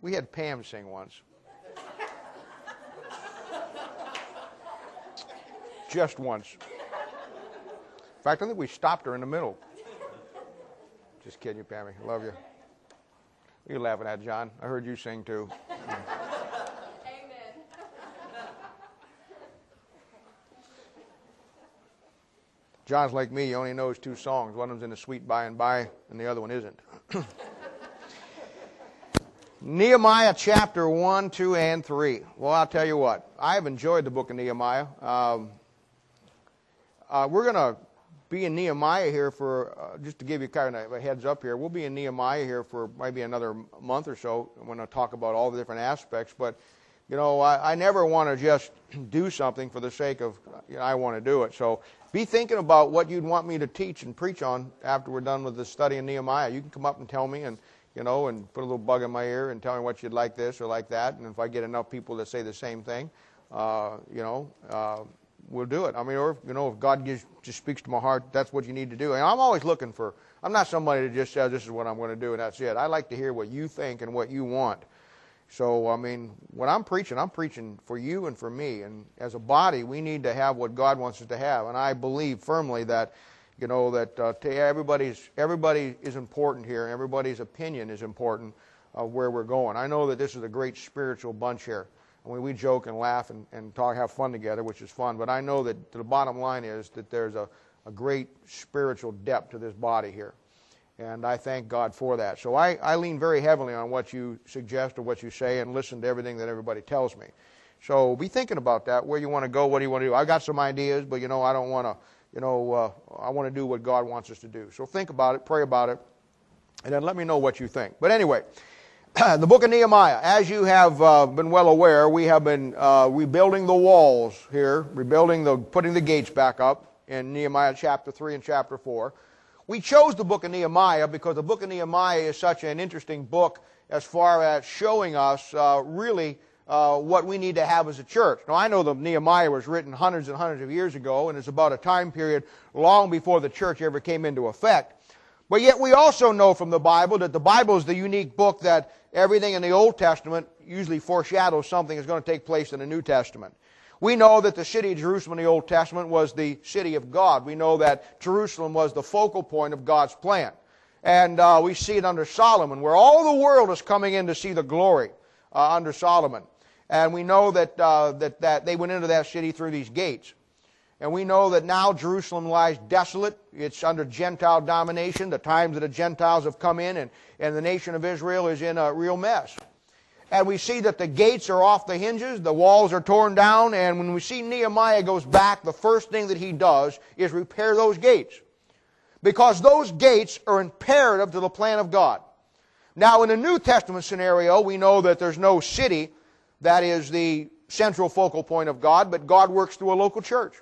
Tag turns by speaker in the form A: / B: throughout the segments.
A: We had Pam sing once. Just once. In fact, I think we stopped her in the middle. Just kidding you, Pammy. Love you. What are you laughing at, John? I heard you sing too. Amen. John's like me, he only knows two songs. One of them's in the sweet by and by, and the other one isn't. Nehemiah chapter 1, 2, and 3. Well, I'll tell you what, I have enjoyed the book of Nehemiah. Um, uh, we're going to be in Nehemiah here for, uh, just to give you kind of a heads up here, we'll be in Nehemiah here for maybe another month or so. I'm going to talk about all the different aspects, but you know, I, I never want to just do something for the sake of, you know, I want to do it. So be thinking about what you'd want me to teach and preach on after we're done with the study in Nehemiah. You can come up and tell me and, you know, and put a little bug in my ear and tell me what you'd like this or like that. And if I get enough people that say the same thing, uh, you know, uh, we'll do it. I mean, or, you know, if God gives, just speaks to my heart, that's what you need to do. And I'm always looking for, I'm not somebody that just says this is what I'm going to do and that's it. I like to hear what you think and what you want. So, I mean, when I'm preaching, I'm preaching for you and for me. And as a body, we need to have what God wants us to have. And I believe firmly that, you know, that uh, everybody's everybody is important here. Everybody's opinion is important of where we're going. I know that this is a great spiritual bunch here. I mean, we joke and laugh and, and talk, have fun together, which is fun. But I know that the bottom line is that there's a, a great spiritual depth to this body here. And I thank God for that. So I, I lean very heavily on what you suggest or what you say and listen to everything that everybody tells me. So be thinking about that, where you want to go, what do you want to do. i've got some ideas, but you know, I don't want to, you know, uh, I want to do what God wants us to do. So think about it, pray about it, and then let me know what you think. But anyway, the book of Nehemiah, as you have uh, been well aware, we have been uh, rebuilding the walls here, rebuilding the, putting the gates back up in Nehemiah chapter 3 and chapter 4. We chose the book of Nehemiah because the book of Nehemiah is such an interesting book as far as showing us uh, really uh, what we need to have as a church. Now, I know that Nehemiah was written hundreds and hundreds of years ago, and it's about a time period long before the church ever came into effect. But yet, we also know from the Bible that the Bible is the unique book that everything in the Old Testament usually foreshadows something that's going to take place in the New Testament. We know that the city of Jerusalem in the Old Testament was the city of God. We know that Jerusalem was the focal point of God's plan. And uh, we see it under Solomon, where all the world is coming in to see the glory uh, under Solomon. And we know that, uh, that, that they went into that city through these gates. And we know that now Jerusalem lies desolate. It's under Gentile domination. The times that the Gentiles have come in, and, and the nation of Israel is in a real mess and we see that the gates are off the hinges, the walls are torn down, and when we see Nehemiah goes back, the first thing that he does is repair those gates. Because those gates are imperative to the plan of God. Now, in a New Testament scenario, we know that there's no city that is the central focal point of God, but God works through a local church.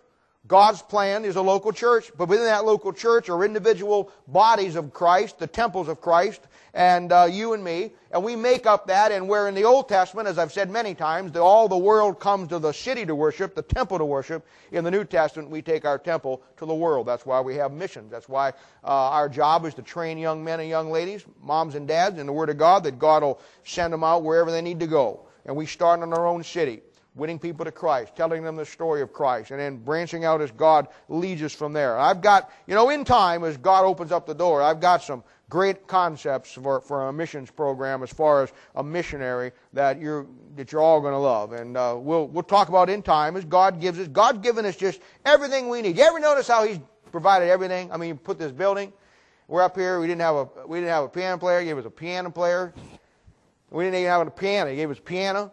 A: God's plan is a local church, but within that local church are individual bodies of Christ, the temples of Christ, and uh, you and me, and we make up that. And where in the Old Testament, as I've said many times, all the world comes to the city to worship, the temple to worship. In the New Testament, we take our temple to the world. That's why we have missions. That's why uh, our job is to train young men and young ladies, moms and dads, in the Word of God. That God will send them out wherever they need to go. And we start in our own city winning people to Christ, telling them the story of Christ, and then branching out as God leads us from there. I've got, you know, in time, as God opens up the door, I've got some great concepts for, for a missions program as far as a missionary that you're that you're all going to love, and uh, we'll we'll talk about in time as God gives us. God's given us just everything we need. You ever notice how He's provided everything? I mean, put this building. We're up here. We didn't have a we didn't have a piano player. He us a piano player. We didn't even have a piano. He gave us a piano.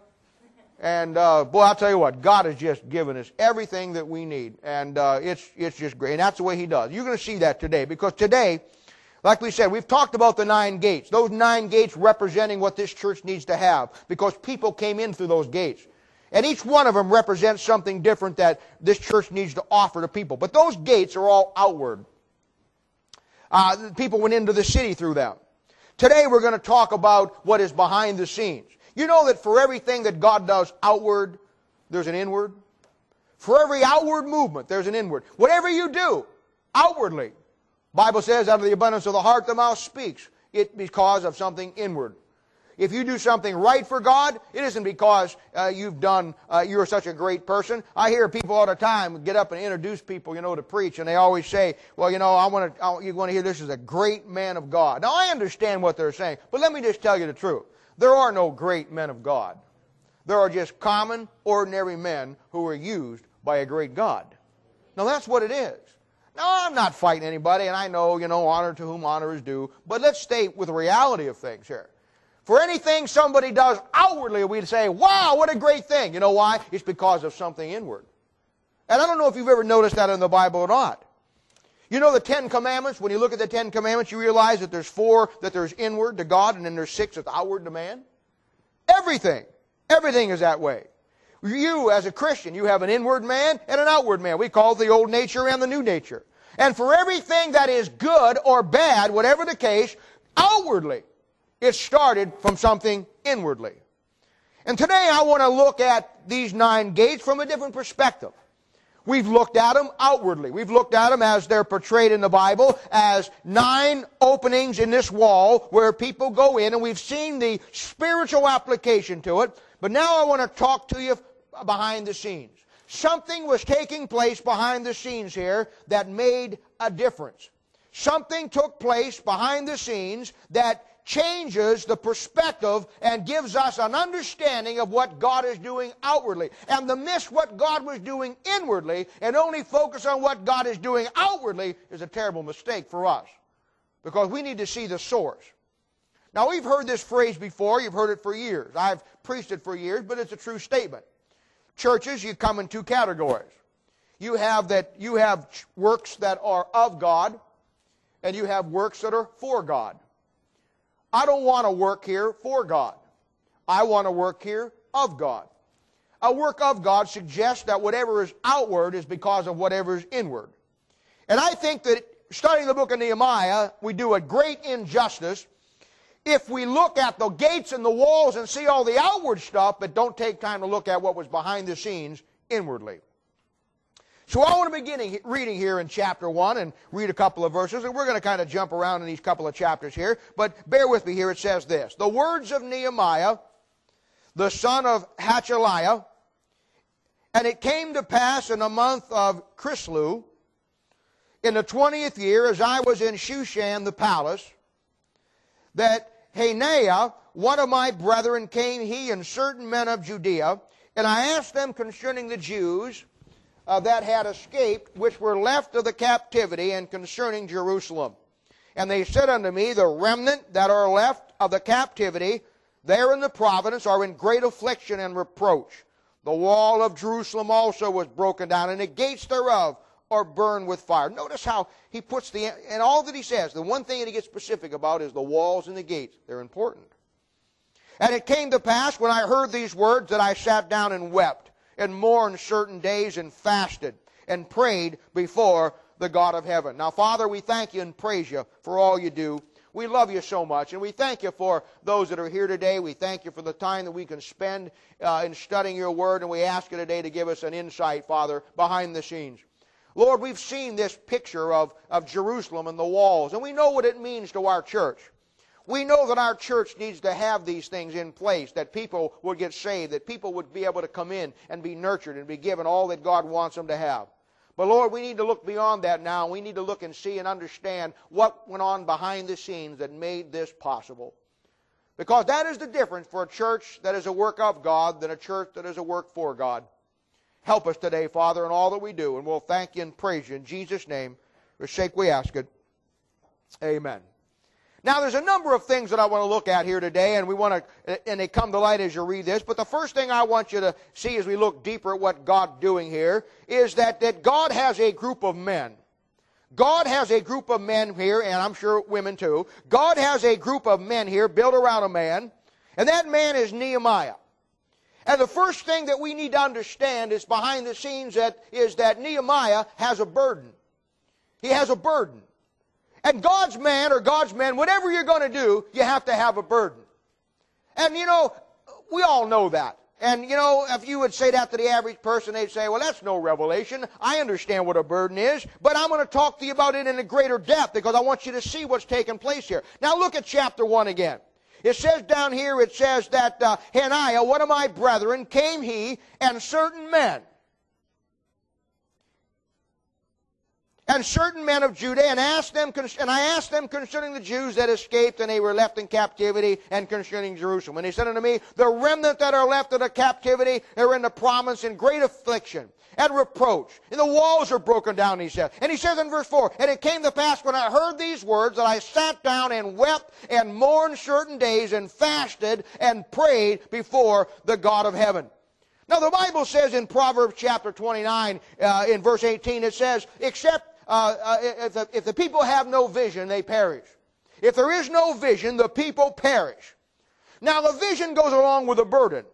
A: And uh, boy, I'll tell you what, God has just given us everything that we need, and uh, it's it's just great. And that's the way He does. You're going to see that today because today like we said, we've talked about the nine gates. Those nine gates representing what this church needs to have because people came in through those gates. And each one of them represents something different that this church needs to offer to people. But those gates are all outward. Uh, people went into the city through them. Today we're going to talk about what is behind the scenes. You know that for everything that God does outward, there's an inward. For every outward movement, there's an inward. Whatever you do outwardly, Bible says, out of the abundance of the heart the mouth speaks. It because of something inward. If you do something right for God, it isn't because uh, you've done, uh, you're such a great person. I hear people all the time get up and introduce people, you know, to preach, and they always say, well, you know, I want to, you want to hear this is a great man of God. Now, I understand what they're saying, but let me just tell you the truth. There are no great men of God. There are just common, ordinary men who are used by a great God. Now, that's what it is. Now, I'm not fighting anybody, and I know, you know, honor to whom honor is due, but let's stay with the reality of things here. For anything somebody does outwardly, we'd say, wow, what a great thing. You know why? It's because of something inward. And I don't know if you've ever noticed that in the Bible or not. You know the Ten Commandments? When you look at the Ten Commandments, you realize that there's four that there's inward to God, and then there's six that's outward to man. Everything. Everything is that way. You, as a Christian, you have an inward man and an outward man. We call it the old nature and the new nature. And for everything that is good or bad, whatever the case, outwardly, it started from something inwardly. And today I want to look at these nine gates from a different perspective. We've looked at them outwardly. We've looked at them as they're portrayed in the Bible as nine openings in this wall where people go in, and we've seen the spiritual application to it. But now I want to talk to you behind the scenes. Something was taking place behind the scenes here that made a difference. Something took place behind the scenes that changes the perspective and gives us an understanding of what God is doing outwardly. And to miss what God was doing inwardly and only focus on what God is doing outwardly is a terrible mistake for us. Because we need to see the source. Now, we've heard this phrase before. You've heard it for years. I've preached it for years, but it's a true statement. Churches, you come in two categories. You have that you have works that are of God, and you have works that are for God. I don't want to work here for God. I want to work here of God. A work of God suggests that whatever is outward is because of whatever is inward. And I think that studying the book of Nehemiah, we do a great injustice if we look at the gates and the walls and see all the outward stuff, but don't take time to look at what was behind the scenes inwardly. So I want to begin reading here in chapter 1 and read a couple of verses, and we're going to kind of jump around in these couple of chapters here, but bear with me here. It says this The words of Nehemiah, the son of Hachaliah, and it came to pass in the month of Chisleu, in the twentieth year, as I was in Shushan the palace, that Hananiah, one of my brethren, came he and certain men of Judea, and I asked them concerning the Jews uh, that had escaped, which were left of the captivity, and concerning Jerusalem. And they said unto me, The remnant that are left of the captivity, there in the province, are in great affliction and reproach. The wall of Jerusalem also was broken down, and the gates thereof are burned with fire. Notice how he puts the, and all that he says, the one thing that he gets specific about is the walls and the gates. They're important. And it came to pass when I heard these words that I sat down and wept and mourned certain days and fasted and prayed before the God of heaven. Now, Father, we thank you and praise you for all you do. We love you so much, and we thank you for those that are here today. We thank you for the time that we can spend uh, in studying your word, and we ask you today to give us an insight, Father, behind the scenes. Lord, we've seen this picture of, of Jerusalem and the walls, and we know what it means to our church. We know that our church needs to have these things in place, that people would get saved, that people would be able to come in and be nurtured and be given all that God wants them to have. But Lord, we need to look beyond that now. We need to look and see and understand what went on behind the scenes that made this possible. Because that is the difference for a church that is a work of God than a church that is a work for God. Help us today, Father, in all that we do, and we'll thank you and praise you in Jesus' name. For sake we ask it. Amen. Now, there's a number of things that I want to look at here today, and we want to, and they come to light as you read this. But the first thing I want you to see as we look deeper at what God's doing here is that, that God has a group of men. God has a group of men here, and I'm sure women too. God has a group of men here built around a man, and that man is Nehemiah. And the first thing that we need to understand is behind the scenes that is that Nehemiah has a burden. He has a burden. And God's man or God's men, whatever you're going to do, you have to have a burden. And you know, we all know that. And you know, if you would say that to the average person, they'd say, well, that's no revelation. I understand what a burden is, but I'm going to talk to you about it in a greater depth because I want you to see what's taking place here. Now look at chapter 1 again. It says down here, it says that uh, Hananiah, one of my brethren, came he and certain men. And certain men of Judah, and asked them, and I asked them concerning the Jews that escaped and they were left in captivity, and concerning Jerusalem. And he said unto me, The remnant that are left of the captivity are in the province in great affliction and reproach, and the walls are broken down. He said, and he says in verse four, And it came to pass when I heard these words that I sat down and wept and mourned certain days and fasted and prayed before the God of heaven. Now the Bible says in Proverbs chapter 29, uh, in verse 18, it says, except uh, uh, if, the, if the people have no vision, they perish. If there is no vision, the people perish. Now, the vision goes along with a burden.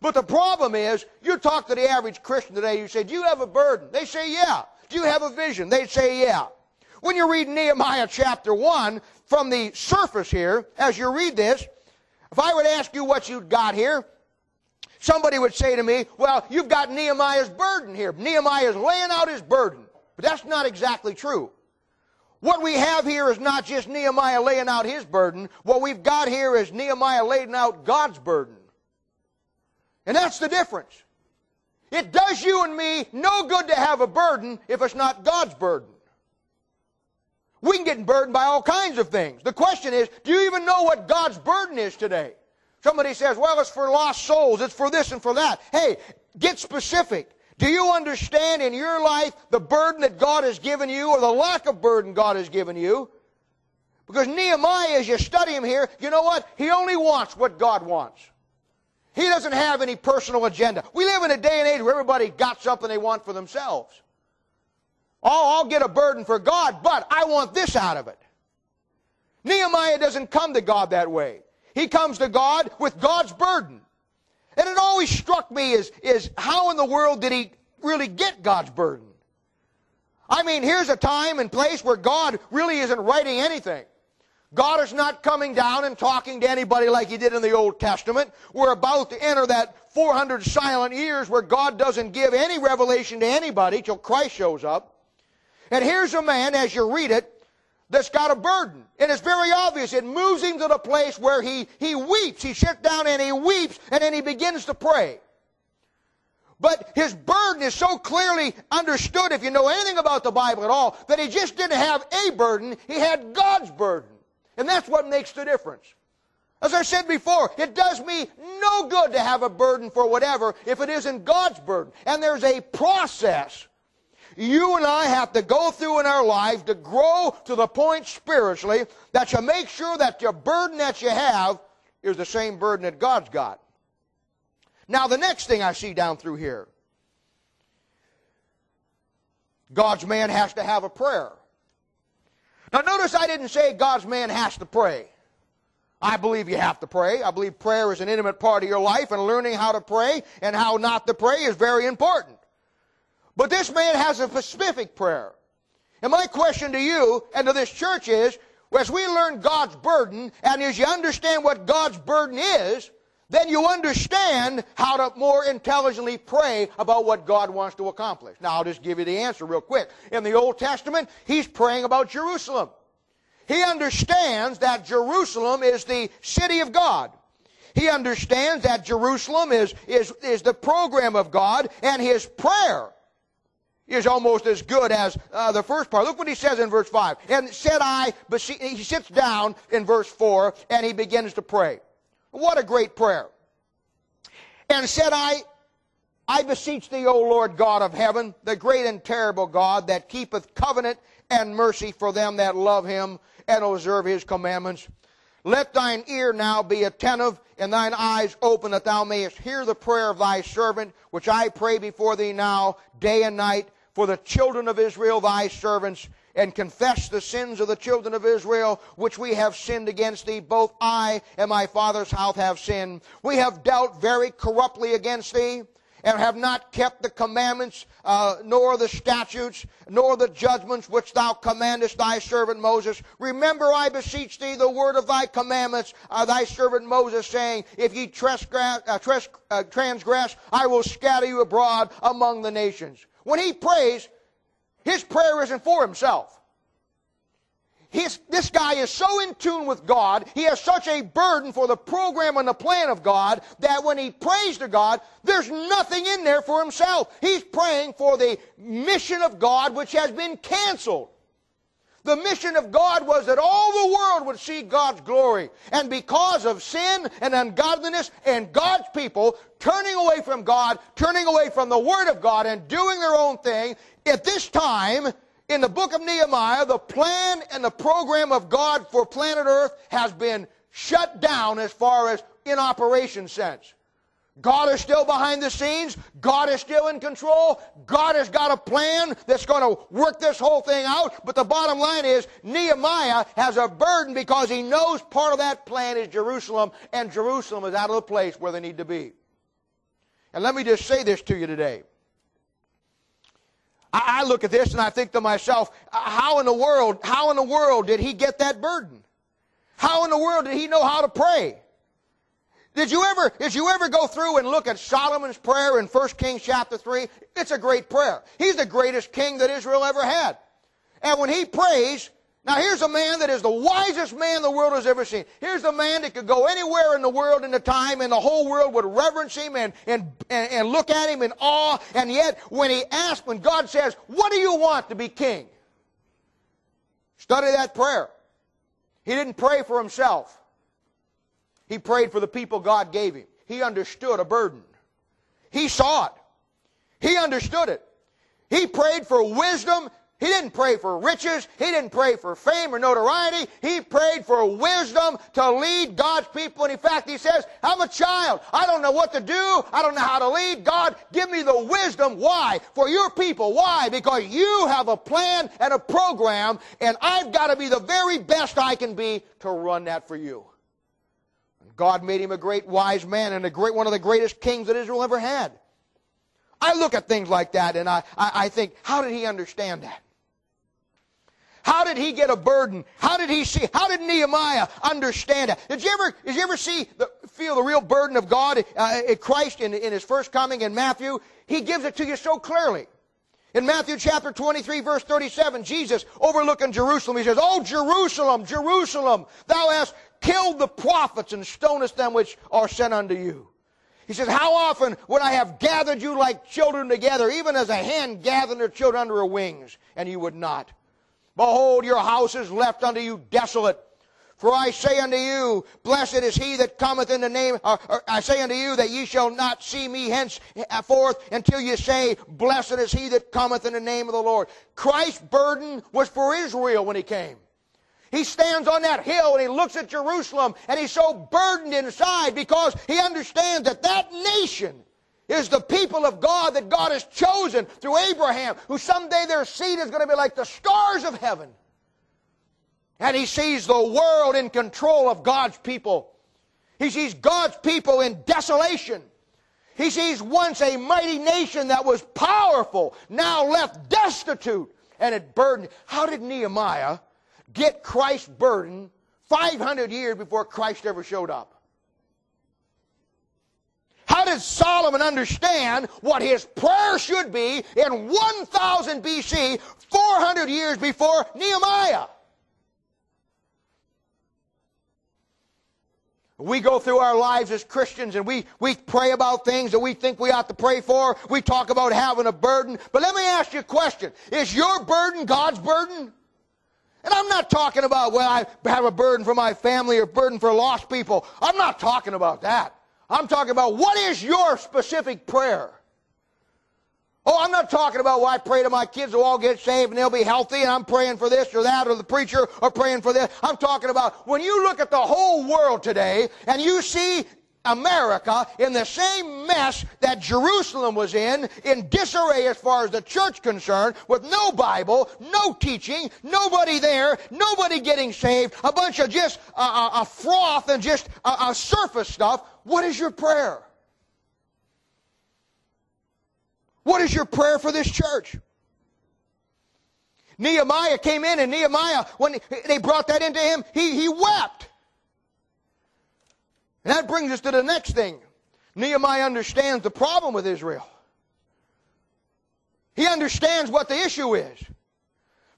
A: But the problem is, you talk to the average Christian today, you say, Do you have a burden? They say, Yeah. Do you have a vision? They say, Yeah. When you read Nehemiah chapter 1, from the surface here, as you read this, if I would ask you what you've got here, somebody would say to me, Well, you've got Nehemiah's burden here. Nehemiah is laying out his burden. But that's not exactly true. What we have here is not just Nehemiah laying out his burden. What we've got here is Nehemiah laying out God's burden. And that's the difference. It does you and me no good to have a burden if it's not God's burden. We can get burdened by all kinds of things. The question is, do you even know what God's burden is today? Somebody says, well, it's for lost souls, it's for this and for that. Hey, get specific. Do you understand in your life the burden that God has given you or the lack of burden God has given you? Because Nehemiah, as you study him here, you know what? He only wants what God wants. He doesn't have any personal agenda. We live in a day and age where everybody got something they want for themselves. Oh, I'll get a burden for God, but I want this out of it. Nehemiah doesn't come to God that way. He comes to God with God's burden. And it always struck me is, is how in the world did he really get God's burden? I mean, here's a time and place where God really isn't writing anything. God is not coming down and talking to anybody like he did in the Old Testament. We're about to enter that 400 silent years where God doesn't give any revelation to anybody till Christ shows up. And here's a man, as you read it, that's got a burden. And it's very obvious. It moves him to the place where he, he weeps. He sits down and he weeps and then he begins to pray. But his burden is so clearly understood, if you know anything about the Bible at all, that he just didn't have a burden, he had God's burden. And that's what makes the difference. As I said before, it does me no good to have a burden for whatever if it isn't God's burden. And there's a process you and I have to go through in our life to grow to the point spiritually that you make sure that your burden that you have is the same burden that God's got. Now, the next thing I see down through here God's man has to have a prayer. Now, notice I didn't say God's man has to pray. I believe you have to pray. I believe prayer is an intimate part of your life, and learning how to pray and how not to pray is very important. But this man has a specific prayer. And my question to you and to this church is, as we learn God's burden, and as you understand what God's burden is, then you understand how to more intelligently pray about what God wants to accomplish. Now, I'll just give you the answer real quick. In the Old Testament, he's praying about Jerusalem. He understands that Jerusalem is the city of God. He understands that Jerusalem is, is, is the program of God, and his prayer is almost as good as uh, the first part. Look what he says in verse 5. And said I, he sits down in verse 4 and he begins to pray. What a great prayer. And said I, I beseech thee, O Lord God of heaven, the great and terrible God that keepeth covenant and mercy for them that love him and observe his commandments. Let thine ear now be attentive and thine eyes open that thou mayest hear the prayer of thy servant, which I pray before thee now, day and night, for the children of Israel, thy servants, and confess the sins of the children of Israel, which we have sinned against thee. Both I and my father's house have sinned. We have dealt very corruptly against thee and have not kept the commandments, uh, nor the statutes, nor the judgments which thou commandest thy servant Moses. Remember, I beseech thee, the word of thy commandments, uh, thy servant Moses, saying, If ye transgress, uh, uh transgress, I will scatter you abroad among the nations. When he prays, his prayer isn't for himself. He's, this guy is so in tune with God, he has such a burden for the program and the plan of God that when he prays to God, there's nothing in there for himself. He's praying for the mission of God which has been canceled. The mission of God was that all the world would see God's glory. And because of sin and ungodliness and God's people turning away from God, turning away from the Word of God and doing their own thing, at this time, in the book of Nehemiah, the plan and the program of God for planet Earth has been shut down as far as in operation sense. God is still behind the scenes. God is still in control. God has got a plan that's going to work this whole thing out. But the bottom line is Nehemiah has a burden because he knows part of that plan is Jerusalem, and Jerusalem is out of the place where they need to be. And let me just say this to you today. I, look at this and I think to myself, how in the world, how in the world did he get that burden? How in the world did he know how to pray? Did you ever, did you ever go through and look at Solomon's prayer in 1 Kings chapter 3? It's a great prayer. He's the greatest king that Israel ever had. And when he prays, now here's a man that is the wisest man the world has ever seen. Here's a man that could go anywhere in the world in the time and the whole world would reverence him and, and, and, and look at him in awe. And yet when he asks, when God says, what do you want to be king? Study that prayer. He didn't pray for himself. He prayed for the people God gave him. He understood a burden. He saw it. He understood it. He prayed for wisdom he didn't pray for riches. He didn't pray for fame or notoriety. He prayed for wisdom to lead God's people. And in fact, he says, I'm a child. I don't know what to do. I don't know how to lead. God, give me the wisdom. Why? For your people. Why? Because you have a plan and a program, and I've got to be the very best I can be to run that for you. God made him a great wise man and a great, one of the greatest kings that Israel ever had. I look at things like that and I, I, I think, how did he understand that? How did he get a burden? How did he see? How did Nehemiah understand it? Did you ever, did you ever see, the, feel the real burden of God uh, Christ in, in his first coming in Matthew? He gives it to you so clearly. In Matthew chapter 23 verse 37, Jesus overlooking Jerusalem, he says, Oh Jerusalem, Jerusalem, thou hast killed the prophets and stonest them which are sent unto you. He says, How often would I have gathered you like children together, even as a hen gathers her children under her wings, and you would not? Behold, your house is left unto you desolate. For I say unto you, blessed is he that cometh in the name, or, or, I say unto you that ye shall not see me henceforth uh, until ye say, blessed is he that cometh in the name of the Lord. Christ's burden was for Israel when he came. He stands on that hill and he looks at Jerusalem and he's so burdened inside because he understands that that nation is the people of God that God has chosen through Abraham, who someday their seed is going to be like the stars of heaven. And he sees the world in control of God's people. He sees God's people in desolation. He sees once a mighty nation that was powerful, now left destitute and it burdened. How did Nehemiah get Christ's burden 500 years before Christ ever showed up? How did Solomon understand what his prayer should be in 1000 BC, 400 years before Nehemiah? We go through our lives as Christians and we, we pray about things that we think we ought to pray for. We talk about having a burden. But let me ask you a question. Is your burden God's burden? And I'm not talking about, well, I have a burden for my family or burden for lost people. I'm not talking about that. I'm talking about what is your specific prayer? Oh, I'm not talking about why I pray to my kids will all get saved and they'll be healthy and I'm praying for this or that or the preacher or praying for this. I'm talking about when you look at the whole world today and you see America in the same mess that Jerusalem was in, in disarray as far as the church concerned, with no Bible, no teaching, nobody there, nobody getting saved, a bunch of just a uh, uh, froth and just uh, surface stuff. What is your prayer? What is your prayer for this church? Nehemiah came in and Nehemiah, when they brought that into him, he, he wept. And that brings us to the next thing. Nehemiah understands the problem with Israel. He understands what the issue is.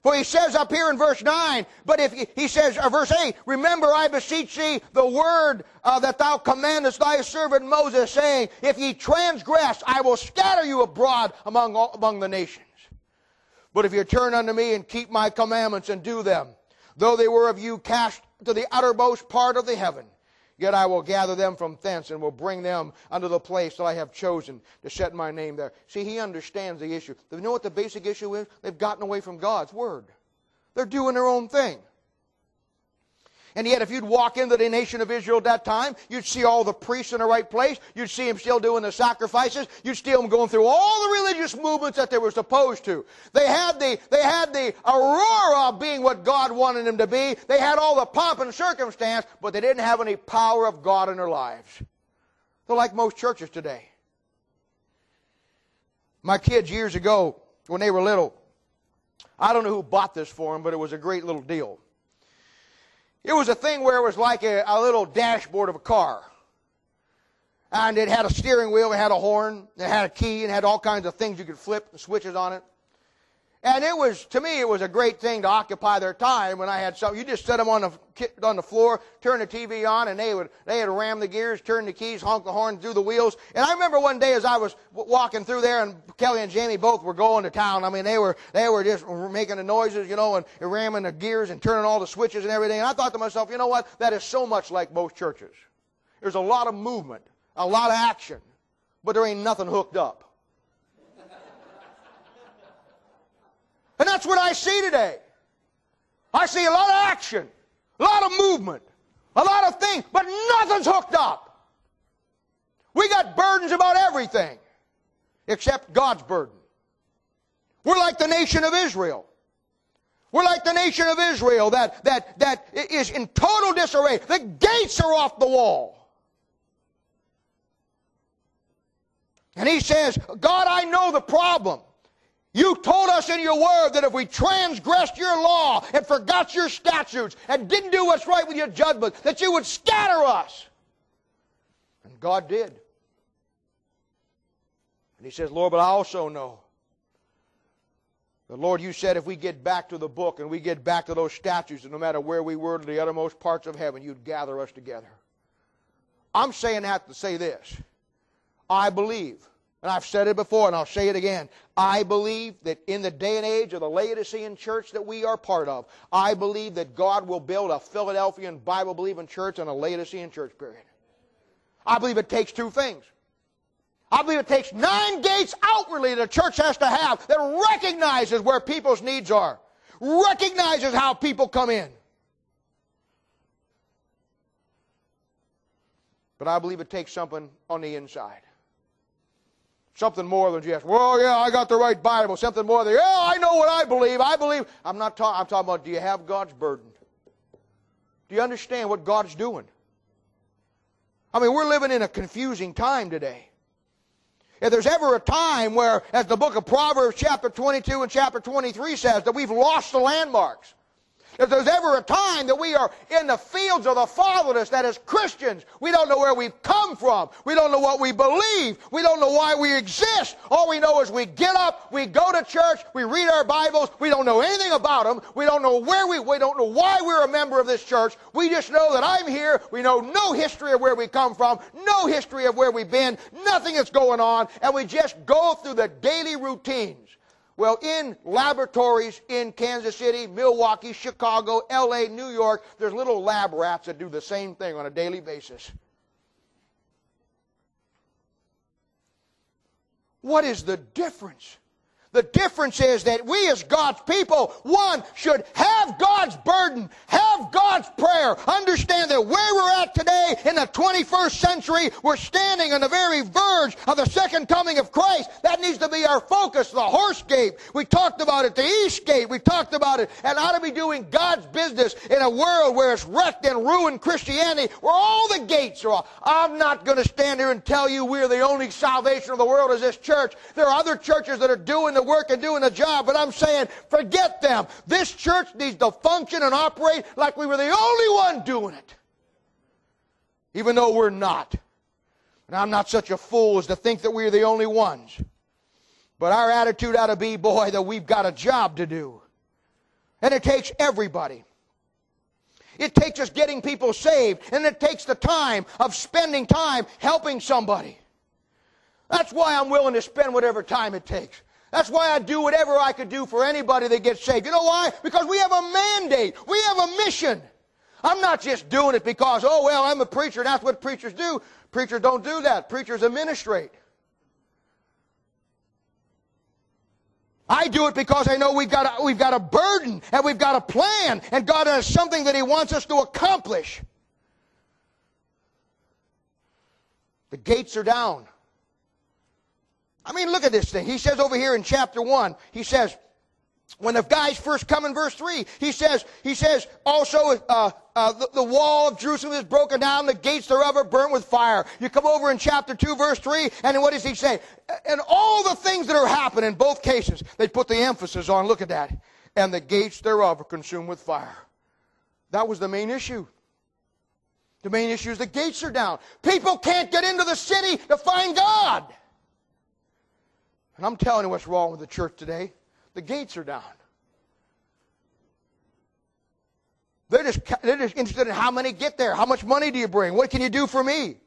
A: For he says up here in verse 9, but if he, says, uh, verse 8, remember I beseech thee the word uh, that thou commandest thy servant Moses, saying, if ye transgress, I will scatter you abroad among, all, among the nations. But if you turn unto me and keep my commandments and do them, though they were of you cast to the uttermost part of the heaven, Yet I will gather them from thence and will bring them unto the place that I have chosen to set my name there. See, he understands the issue. You know what the basic issue is? They've gotten away from God's word. They're doing their own thing. And yet, if you'd walk into the nation of Israel at that time, you'd see all the priests in the right place. You'd see them still doing the sacrifices. You'd see them going through all the religious movements that they were supposed to. They had the, they had the aurora of being what God wanted them to be. They had all the pomp and circumstance, but they didn't have any power of God in their lives. They're like most churches today. My kids years ago, when they were little, I don't know who bought this for them, but it was a great little deal. It was a thing where it was like a, a little dashboard of a car. And it had a steering wheel, it had a horn, it had a key, and had all kinds of things you could flip and switches on it. And it was, to me, it was a great thing to occupy their time when I had something. You just set them on the, on the floor, turn the TV on, and they would, they would ram the gears, turn the keys, honk the horn, do the wheels. And I remember one day as I was walking through there and Kelly and Jamie both were going to town. I mean, they were, they were just making the noises, you know, and, and ramming the gears and turning all the switches and everything. And I thought to myself, you know what? That is so much like most churches. There's a lot of movement, a lot of action, but there ain't nothing hooked up. And that's what I see today. I see a lot of action, a lot of movement, a lot of things, but nothing's hooked up. We got burdens about everything except God's burden. We're like the nation of Israel. We're like the nation of Israel that, that, that is in total disarray. The gates are off the wall. And he says, God, I know the problem. You told us in your word that if we transgressed your law and forgot your statutes and didn't do what's right with your judgment, that you would scatter us. And God did. And he says, Lord, but I also know that, Lord, you said if we get back to the book and we get back to those statutes, and no matter where we were to the uttermost parts of heaven, you'd gather us together. I'm saying that to say this. I believe and I've said it before and I'll say it again. I believe that in the day and age of the Laodicean church that we are part of, I believe that God will build a Philadelphian Bible believing church and a Laodicean church, period. I believe it takes two things. I believe it takes nine gates outwardly that a church has to have that recognizes where people's needs are, recognizes how people come in. But I believe it takes something on the inside. Something more than just, well, yeah, I got the right Bible. Something more than, yeah, I know what I believe. I believe. I'm not talking, I'm talking about, do you have God's burden? Do you understand what God's doing? I mean, we're living in a confusing time today. If there's ever a time where, as the book of Proverbs, chapter 22 and chapter 23 says, that we've lost the landmarks, if there's ever a time that we are in the fields of the fatherless, that as Christians, we don't know where we've come from. We don't know what we believe. We don't know why we exist. All we know is we get up, we go to church, we read our Bibles. We don't know anything about them. We don't know where we, we don't know why we're a member of this church. We just know that I'm here. We know no history of where we come from, no history of where we've been, nothing that's going on, and we just go through the daily routines well, in laboratories in Kansas City, Milwaukee, Chicago, LA, New York, there's little lab rats that do the same thing on a daily basis. What is the difference? The difference is that we as God's people, one, should have God's burden, have God's prayer. Understand that where we're at today in the 21st century, we're standing on the very verge of the second coming of Christ. That needs to be our focus. The horse gate, we talked about it. The east gate, we talked about it. And ought to be doing God's business in a world where it's wrecked and ruined Christianity, where all the gates are off. I'm not going to stand here and tell you we're the only salvation of the world as this church. There are other churches that are doing the work and doing a job, but I'm saying forget them. This church needs to function and operate like we were the only one doing it. Even though we're not. And I'm not such a fool as to think that we're the only ones. But our attitude ought to be, boy, that we've got a job to do. And it takes everybody. It takes us getting people saved, and it takes the time of spending time helping somebody. That's why I'm willing to spend whatever time it takes. That's why I do whatever I could do for anybody that gets saved. You know why? Because we have a mandate. We have a mission. I'm not just doing it because, oh, well, I'm a preacher and that's what preachers do. Preachers don't do that. Preachers administrate. I do it because I know we've got, a, we've got a burden and we've got a plan and God has something that He wants us to accomplish. The gates are down. I mean, look at this thing. He says over here in chapter 1, he says, when the guys first come in verse 3, he says, he says also, uh, uh, the, the, wall of Jerusalem is broken down, the gates thereof are burnt with fire. You come over in chapter 2, verse 3, and what does he say? And all the things that are happening in both cases, they put the emphasis on, look at that. And the gates thereof are consumed with fire. That was the main issue. The main issue is the gates are down. People can't get into the city to find God. And I'm telling you what's wrong with the church today. The gates are down. They're just, they're just interested in how many get there. How much money do you bring? What can you do for me?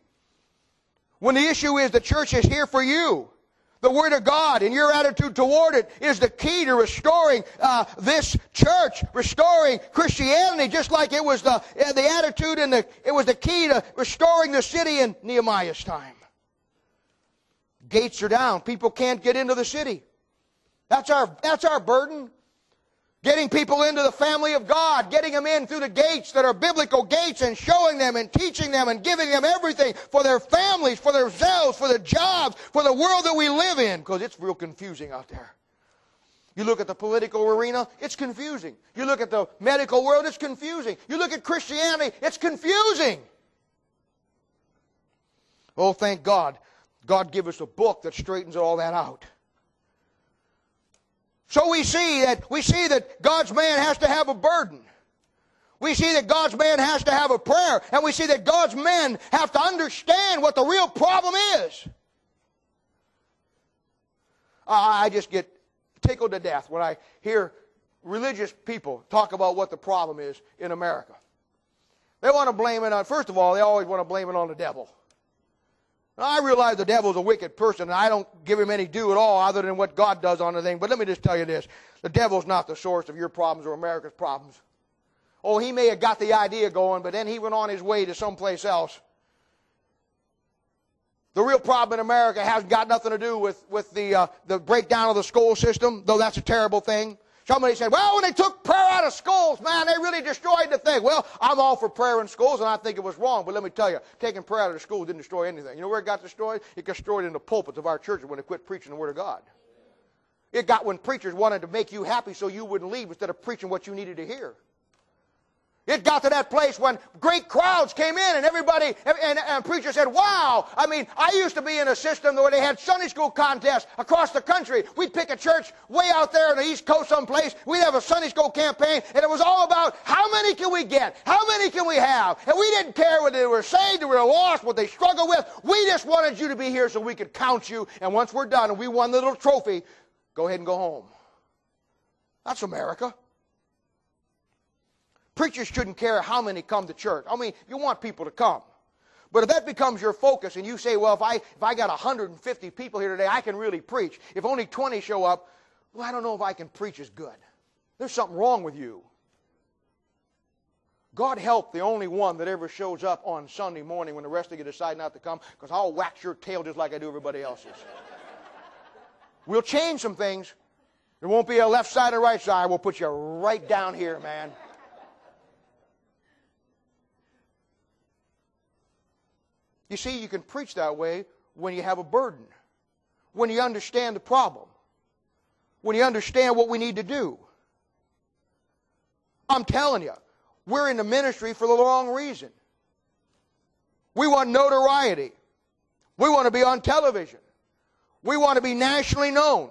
A: When the issue is the church is here for you. The Word of God and your attitude toward it is the key to restoring uh, this church, restoring Christianity, just like it was the, uh, the attitude and the, it was the key to restoring the city in Nehemiah's time. Gates are down. People can't get into the city. That's our, that's our burden. Getting people into the family of God, getting them in through the gates that are biblical gates and showing them and teaching them and giving them everything for their families, for themselves, for their jobs, for the world that we live in, because it's real confusing out there. You look at the political arena, it's confusing. You look at the medical world, it's confusing. You look at Christianity, it's confusing. Oh, thank God. God give us a book that straightens all that out. So we see that we see that God's man has to have a burden. We see that God's man has to have a prayer, and we see that God's men have to understand what the real problem is. I just get tickled to death when I hear religious people talk about what the problem is in America. They want to blame it on, first of all, they always want to blame it on the devil. I realize the devil's a wicked person, and I don't give him any due at all other than what God does on the thing. But let me just tell you this the devil's not the source of your problems or America's problems. Oh, he may have got the idea going, but then he went on his way to someplace else. The real problem in America hasn't got nothing to do with, with the, uh, the breakdown of the school system, though that's a terrible thing. Somebody said, well, when they took prayer out of schools, man, they really destroyed the thing. Well, I'm all for prayer in schools, and I think it was wrong. But let me tell you, taking prayer out of the schools didn't destroy anything. You know where it got destroyed? It got destroyed in the pulpits of our churches when they quit preaching the Word of God. It got when preachers wanted to make you happy so you wouldn't leave instead of preaching what you needed to hear. It got to that place when great crowds came in and everybody, and, and preacher said, wow. I mean, I used to be in a system where they had Sunday school contests across the country. We'd pick a church way out there on the East Coast someplace. We'd have a Sunday school campaign and it was all about how many can we get? How many can we have? And we didn't care whether they were saved or were lost, what they struggled with. We just wanted you to be here so we could count you. And once we're done and we won the little trophy, go ahead and go home. That's America. Preachers shouldn't care how many come to church. I mean, you want people to come. But if that becomes your focus and you say, well, if I, if I got 150 people here today, I can really preach. If only 20 show up, well, I don't know if I can preach as good. There's something wrong with you. God help the only one that ever shows up on Sunday morning when the rest of you decide not to come, because I'll wax your tail just like I do everybody else's. we'll change some things. There won't be a left side or right side. We'll put you right down here, man. You see, you can preach that way when you have a burden, when you understand the problem, when you understand what we need to do. I'm telling you, we're in the ministry for the wrong reason. We want notoriety. We want to be on television. We want to be nationally known.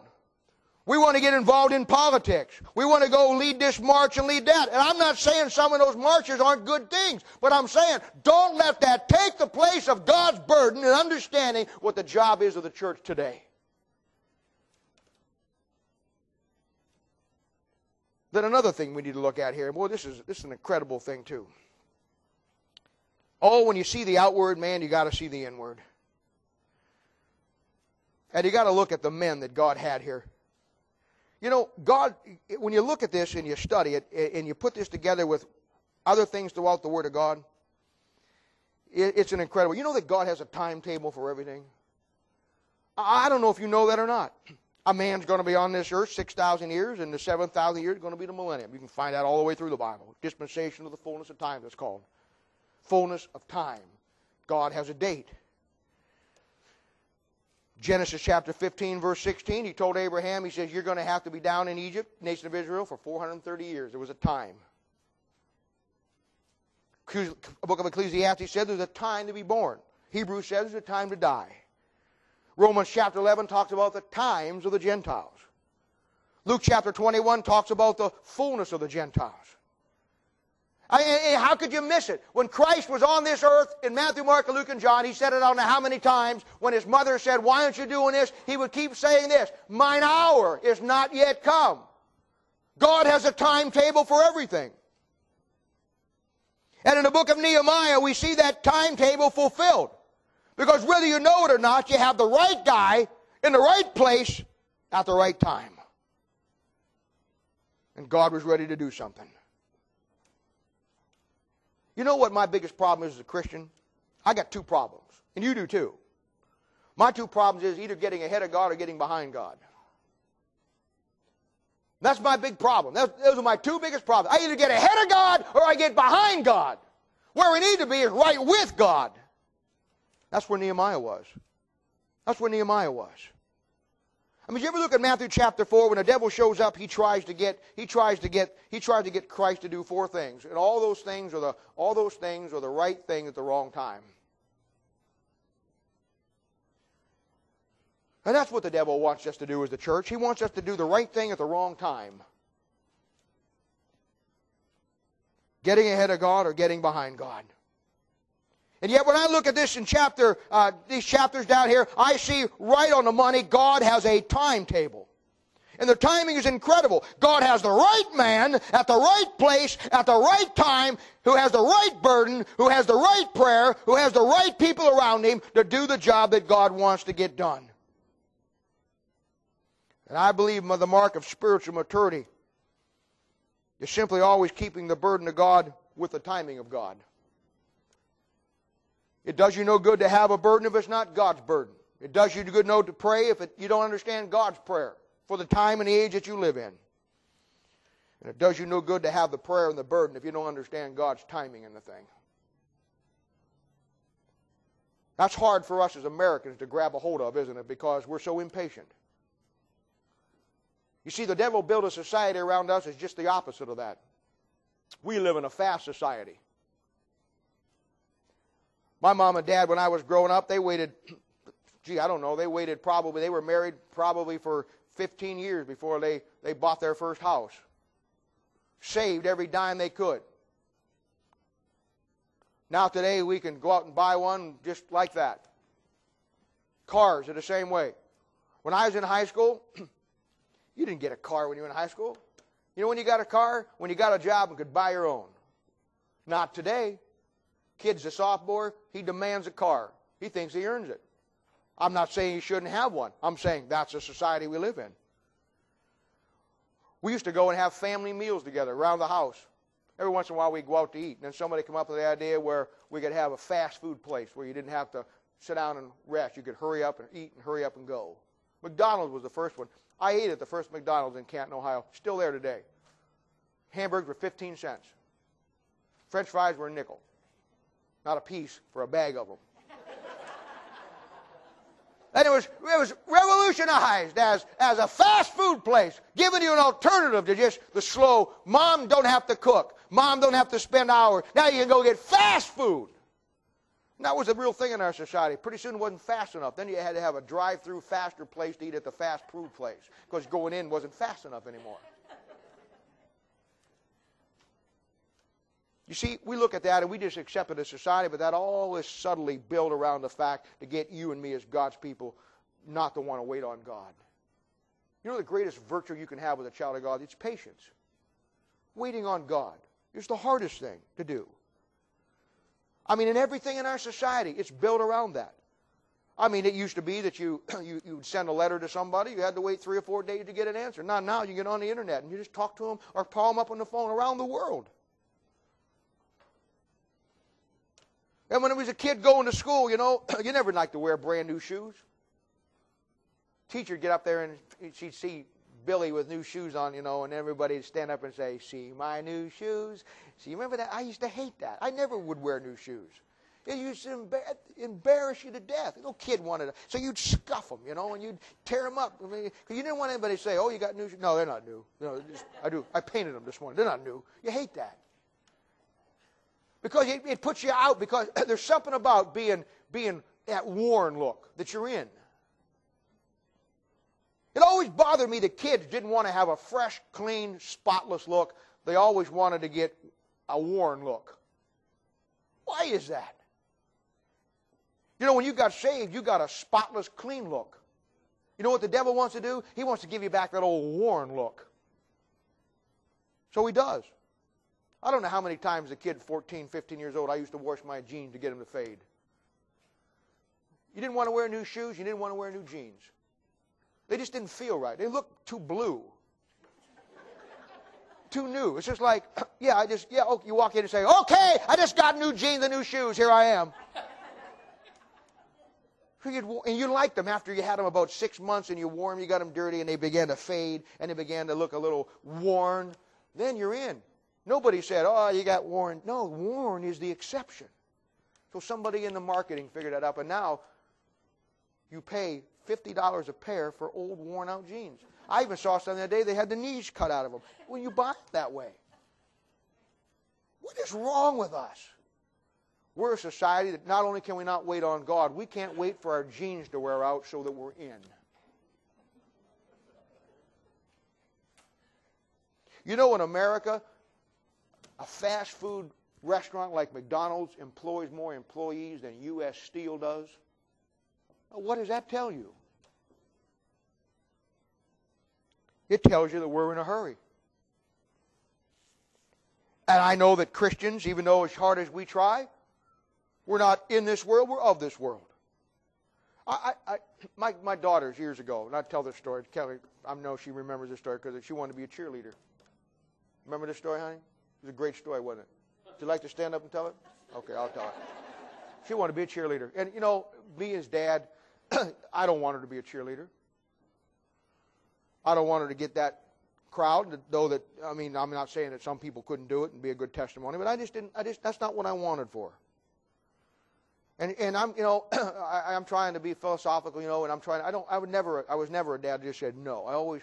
A: We want to get involved in politics. We want to go lead this march and lead that. And I'm not saying some of those marches aren't good things, but I'm saying don't let that take the place of God's burden and understanding what the job is of the church today. Then another thing we need to look at here. Boy, this is this is an incredible thing too. Oh, when you see the outward man, you got to see the inward. And you got to look at the men that God had here. You know, God, when you look at this and you study it and you put this together with other things throughout the Word of God, it's an incredible. You know that God has a timetable for everything? I don't know if you know that or not. A man's going to be on this earth 6,000 years, and the 7,000 years is going to be the millennium. You can find that all the way through the Bible. Dispensation of the fullness of time, that's called. Fullness of time. God has a date. Genesis chapter 15, verse 16, he told Abraham, he says, You're going to have to be down in Egypt, nation of Israel, for 430 years. There was a time. The book of Ecclesiastes said there's a time to be born. Hebrews says there's a time to die. Romans chapter 11 talks about the times of the Gentiles. Luke chapter 21 talks about the fullness of the Gentiles. I, how could you miss it? When Christ was on this earth in Matthew, Mark, Luke, and John, he said it I don't know how many times. When his mother said, Why aren't you doing this? He would keep saying this Mine hour is not yet come. God has a timetable for everything. And in the book of Nehemiah, we see that timetable fulfilled. Because whether you know it or not, you have the right guy in the right place at the right time. And God was ready to do something. You know what my biggest problem is as a Christian? I got two problems, and you do too. My two problems is either getting ahead of God or getting behind God. That's my big problem. those are my two biggest problems. I either get ahead of God or I get behind God. Where we need to be is right with God. That's where Nehemiah was. That's where Nehemiah was. I mean, you ever look at Matthew chapter four when the devil shows up, he tries to get he tries to get he tries to get Christ to do four things, and all those things are the all those things are the right thing at the wrong time. And that's what the devil wants us to do as the church. He wants us to do the right thing at the wrong time. Getting ahead of God or getting behind God. And yet, when I look at this in chapter, uh, these chapters down here, I see right on the money, God has a timetable. And the timing is incredible. God has the right man at the right place at the right time who has the right burden, who has the right prayer, who has the right people around him to do the job that God wants to get done. And I believe the mark of spiritual maturity is simply always keeping the burden of God with the timing of God. It does you no good to have a burden if it's not God's burden. It does you good no to pray if it, you don't understand God's prayer for the time and the age that you live in. And it does you no good to have the prayer and the burden if you don't understand God's timing in the thing. That's hard for us as Americans to grab a hold of, isn't it? Because we're so impatient. You see, the devil built a society around us is just the opposite of that. We live in a fast society. My mom and dad, when I was growing up, they waited, gee, I don't know, they waited probably, they were married probably for 15 years before they, they bought their first house. Saved every dime they could. Now, today, we can go out and buy one just like that. Cars are the same way. When I was in high school, you didn't get a car when you were in high school. You know when you got a car? When you got a job and could buy your own. Not today. Kid's a sophomore, he demands a car. He thinks he earns it. I'm not saying he shouldn't have one. I'm saying that's the society we live in. We used to go and have family meals together around the house. Every once in a while we'd go out to eat. And then somebody come up with the idea where we could have a fast food place where you didn't have to sit down and rest. You could hurry up and eat and hurry up and go. McDonald's was the first one. I ate at the first McDonald's in Canton, Ohio. Still there today. Hamburgers were 15 cents. French fries were a nickel. Not a piece for a bag of them. and it was, it was revolutionized as, as a fast food place, giving you an alternative to just the slow, mom don't have to cook, mom don't have to spend hours. Now you can go get fast food. And that was a real thing in our society. Pretty soon it wasn't fast enough. Then you had to have a drive-through faster place to eat at the fast food place because going in wasn't fast enough anymore. You see, we look at that and we just accept it as society, but that all is subtly built around the fact to get you and me as God's people not to want to wait on God. You know the greatest virtue you can have with a child of God? It's patience. Waiting on God is the hardest thing to do. I mean, in everything in our society, it's built around that. I mean, it used to be that you, you, you would send a letter to somebody, you had to wait three or four days to get an answer. Now, now you get on the internet and you just talk to them or call them up on the phone around the world. And when I was a kid going to school, you know, you never liked to wear brand new shoes. Teacher'd get up there and she'd see Billy with new shoes on, you know, and everybody'd stand up and say, See my new shoes. See, remember that? I used to hate that. I never would wear new shoes. It used to embarrass you to death. No kid wanted it. So you'd scuff them, you know, and you'd tear them up. I mean, you didn't want anybody to say, oh, you got new shoes. No, they're not new. Know, just, I do. I painted them this morning. They're not new. You hate that. Because it, it puts you out because there's something about being, being that worn look that you're in. It always bothered me that kids didn't want to have a fresh, clean, spotless look. They always wanted to get a worn look. Why is that? You know, when you got saved, you got a spotless, clean look. You know what the devil wants to do? He wants to give you back that old worn look. So he does. I don't know how many times a kid, 14, 15 years old, I used to wash my jeans to get them to fade. You didn't want to wear new shoes, you didn't want to wear new jeans. They just didn't feel right. They looked too blue. too new. It's just like, yeah, I just, yeah, oh, you walk in and say, okay, I just got new jeans and new shoes. Here I am. And you liked them after you had them about six months and you wore them, you got them dirty and they began to fade and they began to look a little worn. Then you're in. Nobody said, oh, you got worn. No, worn is the exception. So somebody in the marketing figured that out. And now you pay $50 a pair for old worn out jeans. I even saw some the other day, they had the knees cut out of them. When you buy it that way. What is wrong with us? We're a society that not only can we not wait on God, we can't wait for our jeans to wear out so that we're in. You know, in America, a fast food restaurant like McDonald's employs more employees than U.S. Steel does. What does that tell you? It tells you that we're in a hurry. And I know that Christians, even though as hard as we try, we're not in this world, we're of this world. I, I, my, my daughters years ago, and I tell this story. Kelly, I know she remembers this story because she wanted to be a cheerleader. Remember this story, honey? It was a great story, wasn't it? Would you like to stand up and tell it? Okay, I'll tell it. She wanted to be a cheerleader. And, you know, me as dad, I don't want her to be a cheerleader. I don't want her to get that crowd, though that, I mean, I'm not saying that some people couldn't do it and be a good testimony, but I just didn't, I just, that's not what I wanted for her. And, and I'm, you know, I, I'm trying to be philosophical, you know, and I'm trying, I don't, I would never, I was never a dad just said no. I always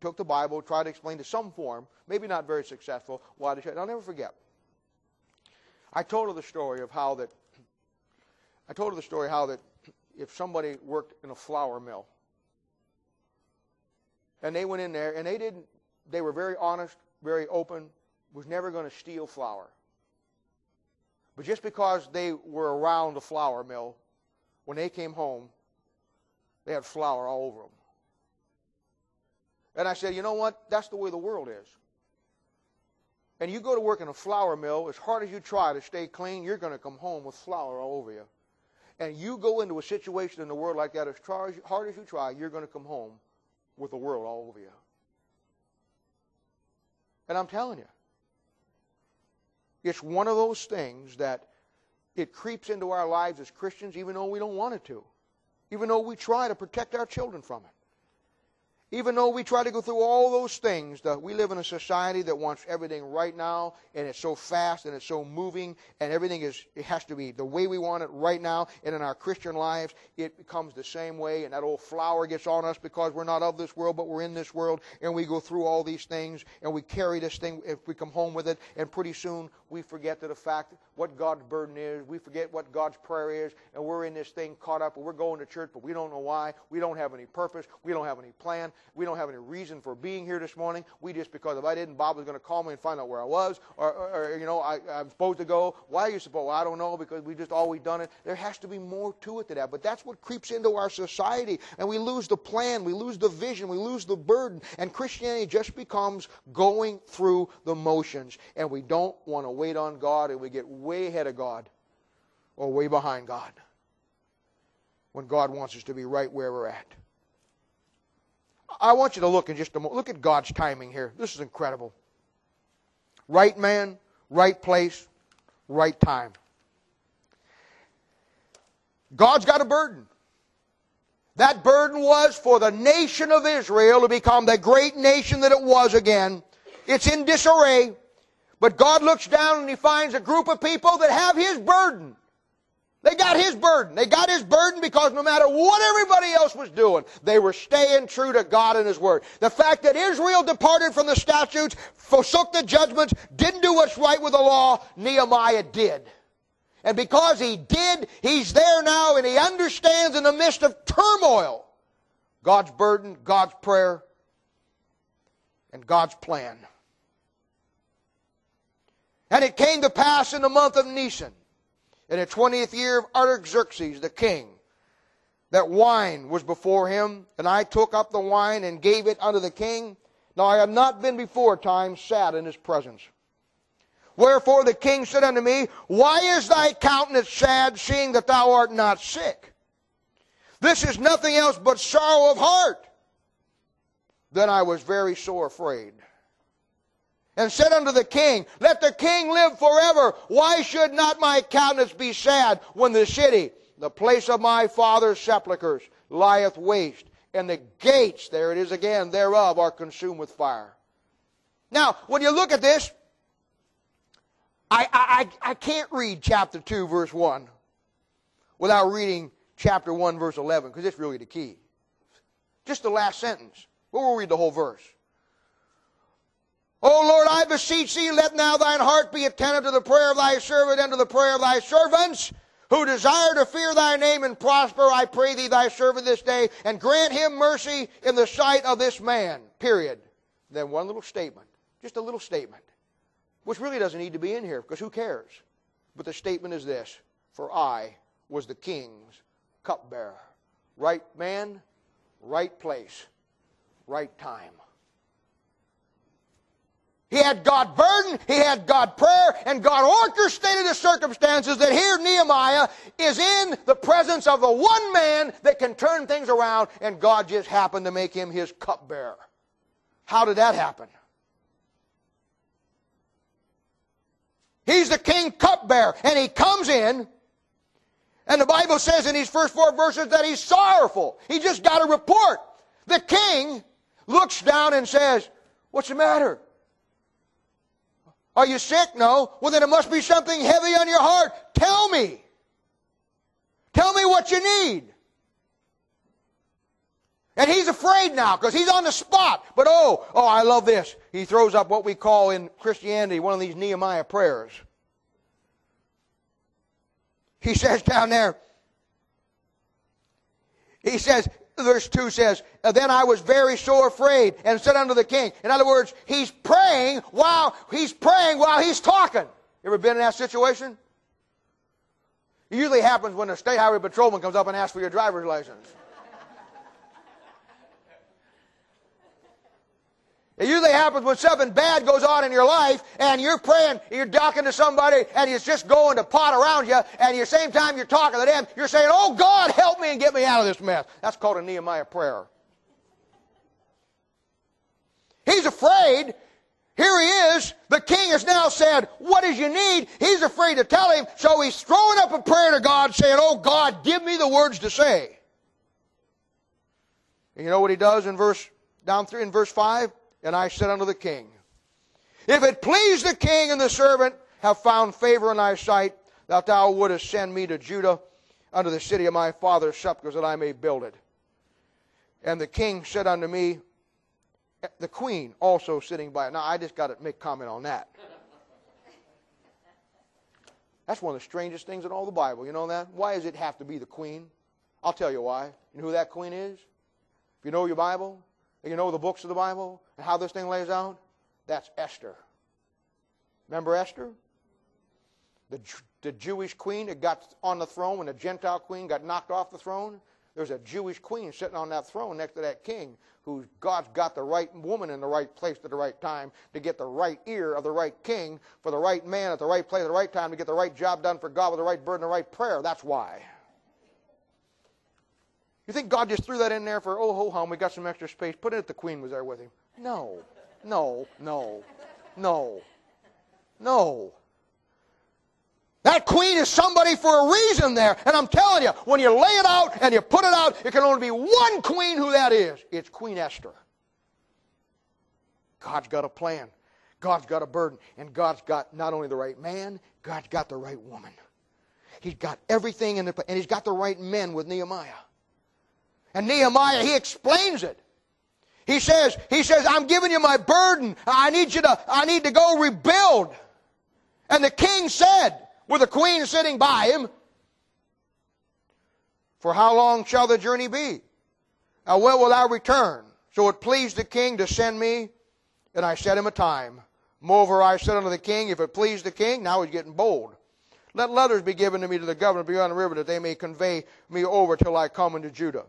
A: took the Bible, tried to explain to some form, maybe not very successful, why the church. I'll never forget. I told her the story of how that, I told her the story how that if somebody worked in a flour mill, and they went in there and they didn't, they were very honest, very open, was never going to steal flour. But just because they were around the flour mill, when they came home, they had flour all over them. And I said, you know what? That's the way the world is. And you go to work in a flour mill, as hard as you try to stay clean, you're going to come home with flour all over you. And you go into a situation in the world like that, as hard as you try, you're going to come home with the world all over you. And I'm telling you, it's one of those things that it creeps into our lives as Christians even though we don't want it to, even though we try to protect our children from it. Even though we try to go through all those things, that we live in a society that wants everything right now, and it's so fast and it's so moving, and everything is it has to be the way we want it right now. And in our Christian lives, it becomes the same way, and that old flour gets on us because we're not of this world, but we're in this world, and we go through all these things, and we carry this thing if we come home with it, and pretty soon we forget that the fact what God's burden is, we forget what God's prayer is, and we're in this thing caught up, and we're going to church, but we don't know why. We don't have any purpose. We don't have any plan. We don't have any reason for being here this morning. We just, because if I didn't, Bob was going to call me and find out where I was, or, or, or you know, I, I'm supposed to go. Why are you supposed? Well, I don't know because we just always done it. There has to be more to it than that. But that's what creeps into our society, and we lose the plan, we lose the vision, we lose the burden, and Christianity just becomes going through the motions, and we don't want to wait on God, and we get way ahead of God or way behind God when God wants us to be right where we're at. I want you to look in just a moment. Look at God's timing here. This is incredible. Right man, right place, right time. God's got a burden. That burden was for the nation of Israel to become the great nation that it was again. It's in disarray. But God looks down and He finds a group of people that have His burden. They got his burden. They got his burden because no matter what everybody else was doing, they were staying true to God and his word. The fact that Israel departed from the statutes, forsook the judgments, didn't do what's right with the law, Nehemiah did. And because he did, he's there now and he understands in the midst of turmoil God's burden, God's prayer, and God's plan. And it came to pass in the month of Nisan in the twentieth year of Artaxerxes the king, that wine was before him, and I took up the wine and gave it unto the king. Now I had not been before time sad in his presence. Wherefore the king said unto me, Why is thy countenance sad, seeing that thou art not sick? This is nothing else but sorrow of heart. Then I was very sore afraid and said unto the king, Let the king live forever. Why should not my countenance be sad when the city, the place of my father's sepulchres, lieth waste, and the gates, there it is again, thereof are consumed with fire? Now, when you look at this, I, I, I can't read chapter 2, verse 1 without reading chapter 1, verse 11, because it's really the key. Just the last sentence. But we'll read the whole verse. O Lord, I beseech thee, let now thine heart be attentive to the prayer of thy servant and to the prayer of thy servants, who desire to fear thy name and prosper, I pray thee, thy servant this day, and grant him mercy in the sight of this man. Period. Then one little statement, just a little statement, which really doesn't need to be in here, because who cares? But the statement is this For I was the king's cupbearer. Right man, right place, right time. He had God burden, he had God prayer, and God orchestrated the circumstances that here Nehemiah is in the presence of the one man that can turn things around, and God just happened to make him his cupbearer. How did that happen? He's the king cupbearer, and he comes in, and the Bible says in these first four verses that he's sorrowful. He just got a report. The king looks down and says, What's the matter? Are you sick? No. Well, then it must be something heavy on your heart. Tell me. Tell me what you need. And he's afraid now because he's on the spot. But oh, oh, I love this. He throws up what we call in Christianity one of these Nehemiah prayers. He says down there, he says, verse 2 says, Then I was very sore afraid and said unto the king. In other words, he's praying while he's praying while he's talking. You ever been in that situation? It usually happens when a state highway patrolman comes up and asks for your driver's license. It usually happens when something bad goes on in your life and you're praying, you're talking to somebody and it's just going to pot around you and at the same time you're talking to them, you're saying, Oh God, help me and get me out of this mess. That's called a Nehemiah prayer. He's afraid. Here he is. The king has now said, What does you need? He's afraid to tell him, so he's throwing up a prayer to God saying, Oh God, give me the words to say. And you know what he does in verse down through in verse 5? And I said unto the king, If it please the king and the servant have found favor in thy sight, that thou wouldest send me to Judah unto the city of my father's sepulchres, that I may build it. And the king said unto me, the queen also sitting by. Now, I just got to make comment on that. That's one of the strangest things in all the Bible. You know that? Why does it have to be the queen? I'll tell you why. You know who that queen is? If you know your Bible, You know the books of the Bible and how this thing lays out? That's Esther. Remember Esther? The, the Jewish queen that got on the throne when the Gentile queen got knocked off the throne? There's a Jewish queen sitting on that throne next to that king who God's got the right woman in the right place at the right time to get the right ear of the right king for the right man at the right place at the right time to get the right job done for God with the right burden, the right prayer. That's why. You think God just threw that in there for, oh, ho, hum, we got some extra space. Put it if the queen was there with him. No, no, no, no, no. That queen is somebody for a reason there. And I'm telling you, when you lay it out and you put it out, it can only be one queen who that is. It's Queen Esther. God's got a plan. God's got a burden. And God's got not only the right man, God's got the right woman. He's got everything in the and he's got the right men with Nehemiah. And Nehemiah, he explains it. He says, he says, I'm giving you my burden. I need you to, I need to go rebuild. And the king said, with the queen sitting by him. For how long shall the journey be? Now when will I return? So it pleased the king to send me, and I set him a time. Moreover, I said unto the king, if it please the king, now he's getting bold. Let letters be given to me to the governor beyond the river, that they may convey me over till I come into Judah.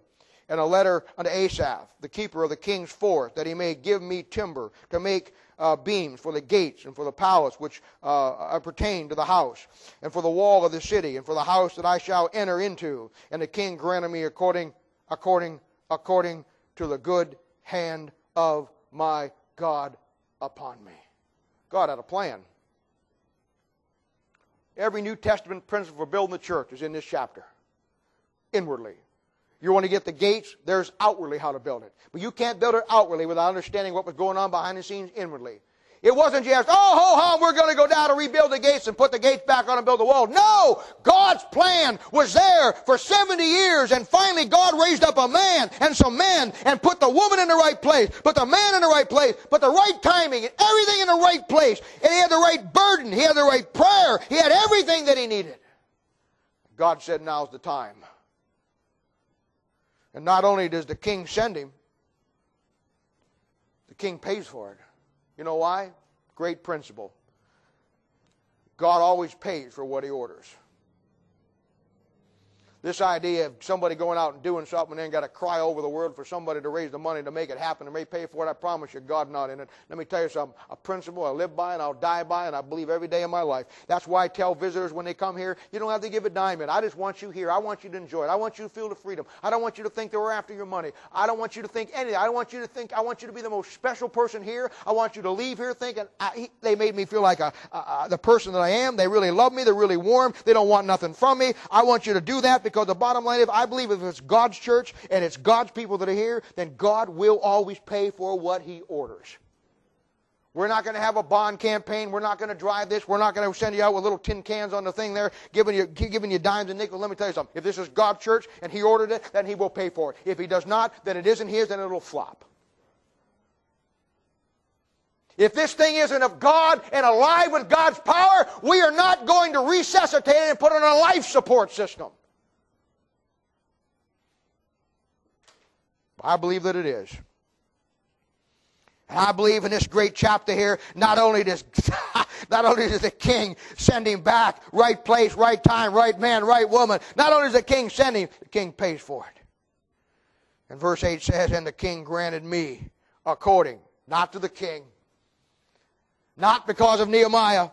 A: And a letter unto Asaph, the keeper of the king's fort, that he may give me timber to make uh, beams for the gates and for the palace which uh, pertain to the house, and for the wall of the city, and for the house that I shall enter into. And the king granted me according, according, according to the good hand of my God upon me. God had a plan. Every New Testament principle for building the church is in this chapter. Inwardly. You want to get the gates, there's outwardly how to build it. But you can't build it outwardly without understanding what was going on behind the scenes inwardly. It wasn't just, oh, ho, ho, we're going to go down and rebuild the gates and put the gates back on and build the wall. No! God's plan was there for 70 years and finally God raised up a man and some men and put the woman in the right place, put the man in the right place, put the right timing and everything in the right place. And he had the right burden. He had the right prayer. He had everything that he needed. God said, now's the time. And not only does the king send him, the king pays for it. You know why? Great principle. God always pays for what he orders. This idea of somebody going out and doing something and then got to cry over the world for somebody to raise the money to make it happen and may pay for it, I promise you, God not in it. Let me tell you something. A principle I live by and I'll die by and I believe every day of my life. That's why I tell visitors when they come here, you don't have to give a dime in. I just want you here. I want you to enjoy it. I want you to feel the freedom. I don't want you to think they were after your money. I don't want you to think anything. I want you to think, I want you to be the most special person here. I want you to leave here thinking, he, they made me feel like a, a, the person that I am. They really love me. They're really warm. They don't want nothing from me. I want you to do that because the bottom line is I believe if it's God's church and it's God's people that are here, then God will always pay for what He orders. We're not going to have a bond campaign. We're not going to drive this. We're not going to send you out with little tin cans on the thing there, giving you, giving you dimes and nickels. Let me tell you something. If this is God's church and He ordered it, then He will pay for it. If He does not, then it isn't His, and it'll flop. If this thing isn't of God and alive with God's power, we are not going to resuscitate it and put it on a life support system. I believe that it is. And I believe in this great chapter here, not only does, not only does the king send him back, right place, right time, right man, right woman, not only does the king send him, the king pays for it. And verse 8 says, And the king granted me according, not to the king, not because of Nehemiah,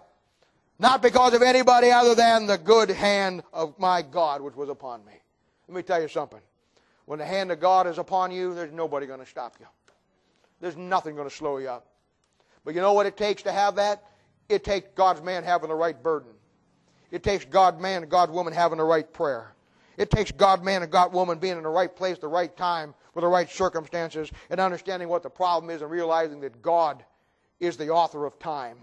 A: not because of anybody other than the good hand of my God which was upon me. Let me tell you something. When the hand of God is upon you, there's nobody going to stop you. There's nothing going to slow you up. But you know what it takes to have that? It takes God's man having the right burden. It takes God man and God woman having the right prayer. It takes God man and God woman being in the right place, the right time, with the right circumstances, and understanding what the problem is and realizing that God is the author of time.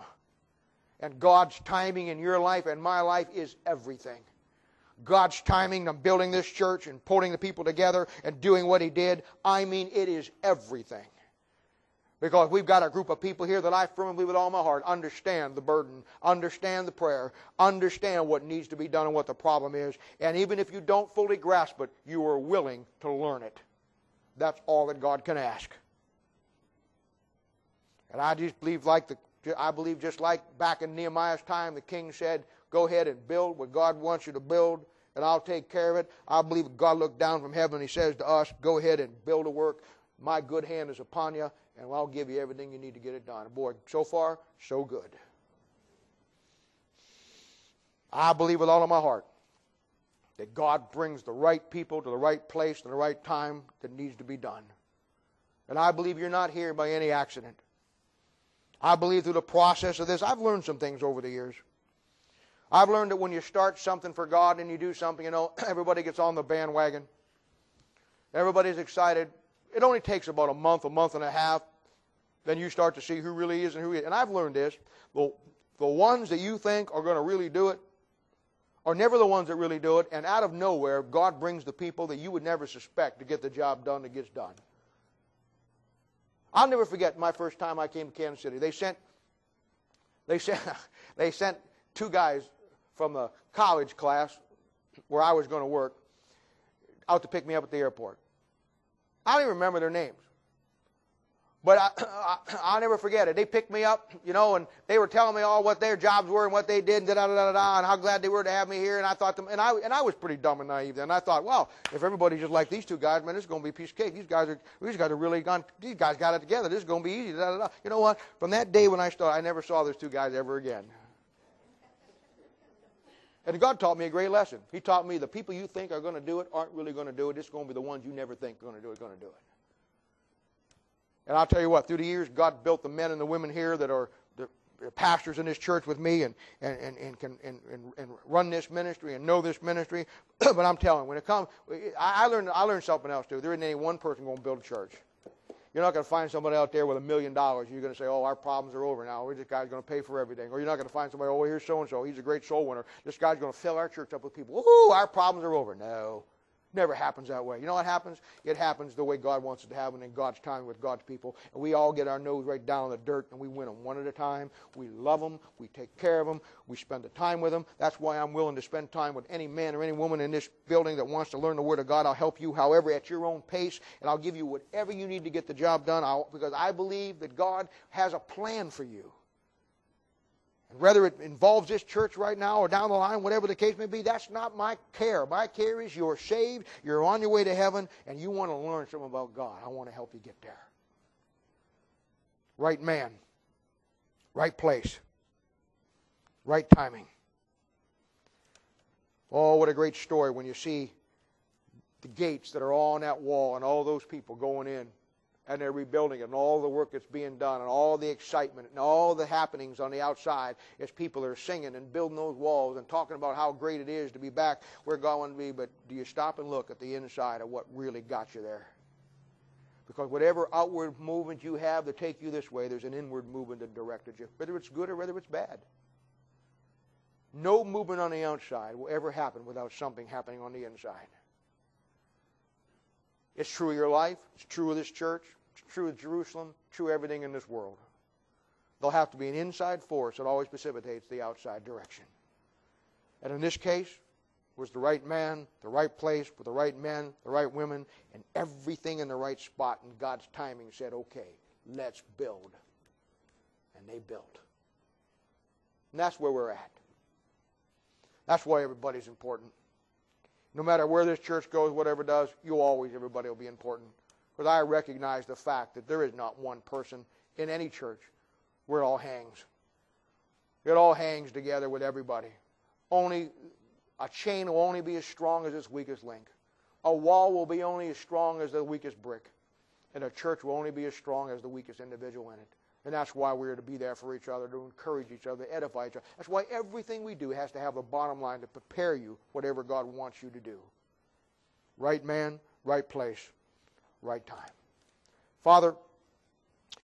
A: And God's timing in your life and my life is everything. God's timing on building this church and pulling the people together and doing what He did, I mean, it is everything. Because we've got a group of people here that I firmly with all my heart understand the burden, understand the prayer, understand what needs to be done and what the problem is. And even if you don't fully grasp it, you are willing to learn it. That's all that God can ask. And I just believe like the I believe just like back in Nehemiah's time, the king said, Go ahead and build what God wants you to build, and I'll take care of it. I believe God looked down from heaven and He says to us, Go ahead and build a work. My good hand is upon you, and I'll give you everything you need to get it done. Boy, so far, so good. I believe with all of my heart that God brings the right people to the right place at the right time that needs to be done. And I believe you're not here by any accident. I believe through the process of this, I've learned some things over the years. I've learned that when you start something for God and you do something, you know, everybody gets on the bandwagon. Everybody's excited. It only takes about a month, a month and a half. Then you start to see who really is and who is. And I've learned this. The, the ones that you think are going to really do it are never the ones that really do it. And out of nowhere, God brings the people that you would never suspect to get the job done that gets done. I'll never forget my first time I came to Kansas City. They sent, they sent, they sent two guys from the college class where I was going to work out to pick me up at the airport. I don't even remember their names. But I, I, will never forget it. They picked me up, you know, and they were telling me all what their jobs were and what they did, and da da da da, and how glad they were to have me here. And I thought, them, and I and I was pretty dumb and naive then. I thought, well, if everybody's just like these two guys, man, this is going to be a piece of cake. These guys are, these guys are really gone. These guys got it together. This is going to be easy. Da, da, da. You know what? From that day when I started, I never saw those two guys ever again. And God taught me a great lesson. He taught me the people you think are going to do it aren't really going to do it. It's going to be the ones you never think are going to do it, going to do it. And I'll tell you what, through the years, God built the men and the women here that are the pastors in this church with me and, and, and, and can and, and, and run this ministry and know this ministry. but I'm telling you, when it comes, I, I, learned, I learned something else too. There isn't any one person going to build a church. You're not going to find somebody out there with a million dollars. You're going to say, oh, our problems are over now. This guy's going to pay for everything. Or you're not going to find somebody, oh, here's so and so. He's a great soul winner. This guy's going to fill our church up with people. Ooh, our problems are over. No. Never happens that way. You know what happens? It happens the way God wants it to happen in God's time with God's people. And we all get our nose right down in the dirt and we win them one at a time. We love them. We take care of them. We spend the time with them. That's why I'm willing to spend time with any man or any woman in this building that wants to learn the Word of God. I'll help you however at your own pace and I'll give you whatever you need to get the job done I'll, because I believe that God has a plan for you. And whether it involves this church right now or down the line, whatever the case may be, that's not my care. My care is you're saved, you're on your way to heaven, and you want to learn something about God. I want to help you get there. Right man, right place, right timing. Oh, what a great story when you see the gates that are on that wall and all those people going in and they're rebuilding it and all the work that's being done and all the excitement and all the happenings on the outside as people are singing and building those walls and talking about how great it is to be back where God wants to be. But do you stop and look at the inside of what really got you there? Because whatever outward movement you have to take you this way, there's an inward movement that directed you, whether it's good or whether it's bad. No movement on the outside will ever happen without something happening on the inside. It's true of your life. It's true of this church true of Jerusalem, true everything in this world. There'll have to be an inside force that always precipitates the outside direction. And in this case, was the right man, the right place, with the right men, the right women, and everything in the right spot. And God's timing said, okay, let's build. And they built. And that's where we're at. That's why everybody's important. No matter where this church goes, whatever does, you always, everybody will be important. But I recognize the fact that there is not one person in any church where it all hangs. It all hangs together with everybody. Only a chain will only be as strong as its weakest link. A wall will be only as strong as the weakest brick. And a church will only be as strong as the weakest individual in it. And that's why we're to be there for each other, to encourage each other, to edify each other. That's why everything we do has to have a bottom line to prepare you whatever God wants you to do. Right man, right place right time. Father,